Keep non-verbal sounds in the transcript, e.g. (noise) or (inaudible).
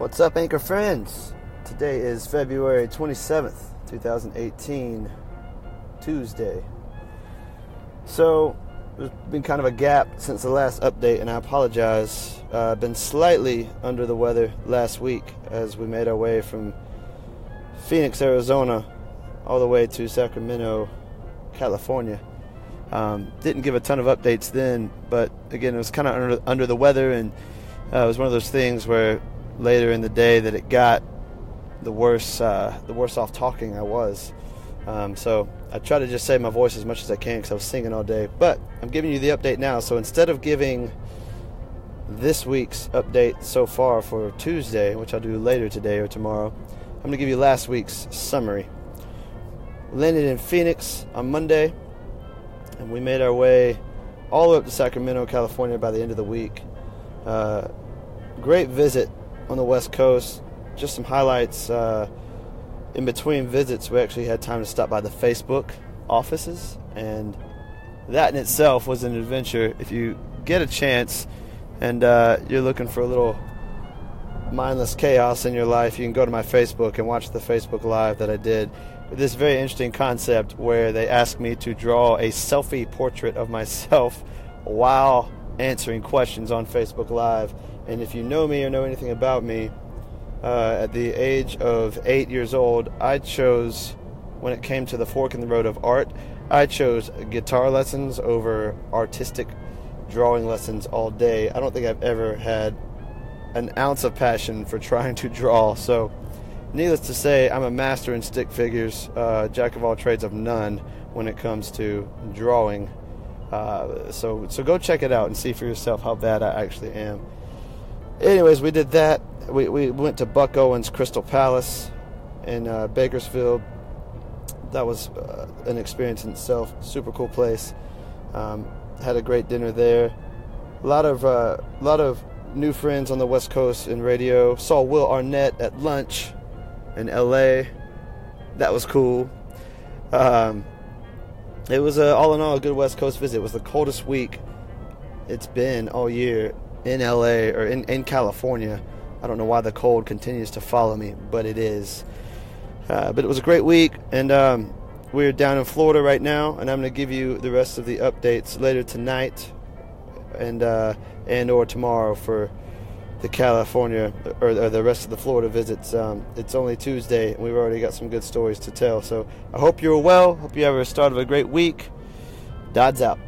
What's up, Anchor friends? Today is February 27th, 2018, Tuesday. So, there's been kind of a gap since the last update, and I apologize. I've uh, been slightly under the weather last week as we made our way from Phoenix, Arizona, all the way to Sacramento, California. Um, didn't give a ton of updates then, but again, it was kind of under, under the weather, and uh, it was one of those things where later in the day that it got, the worse uh, the worse off talking I was. Um, so I try to just save my voice as much as I can because I was singing all day. But I'm giving you the update now. So instead of giving this week's update so far for Tuesday, which I'll do later today or tomorrow, I'm going to give you last week's summary. Landed in Phoenix on Monday, and we made our way all the way up to Sacramento, California by the end of the week. Uh, great visit on the West Coast. Just some highlights. Uh, in between visits, we actually had time to stop by the Facebook offices, and that in itself was an adventure. If you get a chance and uh, you're looking for a little mindless chaos in your life, you can go to my Facebook and watch the Facebook Live that I did. This very interesting concept where they asked me to draw a selfie portrait of myself (laughs) while answering questions on Facebook Live. And if you know me or know anything about me, uh, at the age of eight years old, I chose, when it came to the fork in the road of art, I chose guitar lessons over artistic drawing lessons all day. I don't think I've ever had an ounce of passion for (laughs) trying to draw. So, needless to say, I'm a master in stick figures, uh, jack of all trades of none when it comes to drawing. Uh, so, so go check it out and see for yourself how bad I actually am. Anyways, we did that. We, we went to Buck Owens Crystal Palace in uh, Bakersfield. That was uh, an experience in itself. Super cool place. Um, had a great dinner there. A lot of uh, lot of new friends on the West Coast in radio. Saw Will Arnett at lunch in L.A. That was cool. Um, it was uh, all in all a good West Coast visit. It was the coldest week it's been all year in LA or in, in California. I don't know why the cold continues to follow me, but it is. Uh, but it was a great week, and um, we're down in Florida right now, and I'm going to give you the rest of the updates later tonight, and uh, and or tomorrow for the California or, or, the rest of the Florida visits. Um, it's only Tuesday, and we've already got some good stories to tell. So I hope you're well. Hope you have a start of a great week. Dodds out.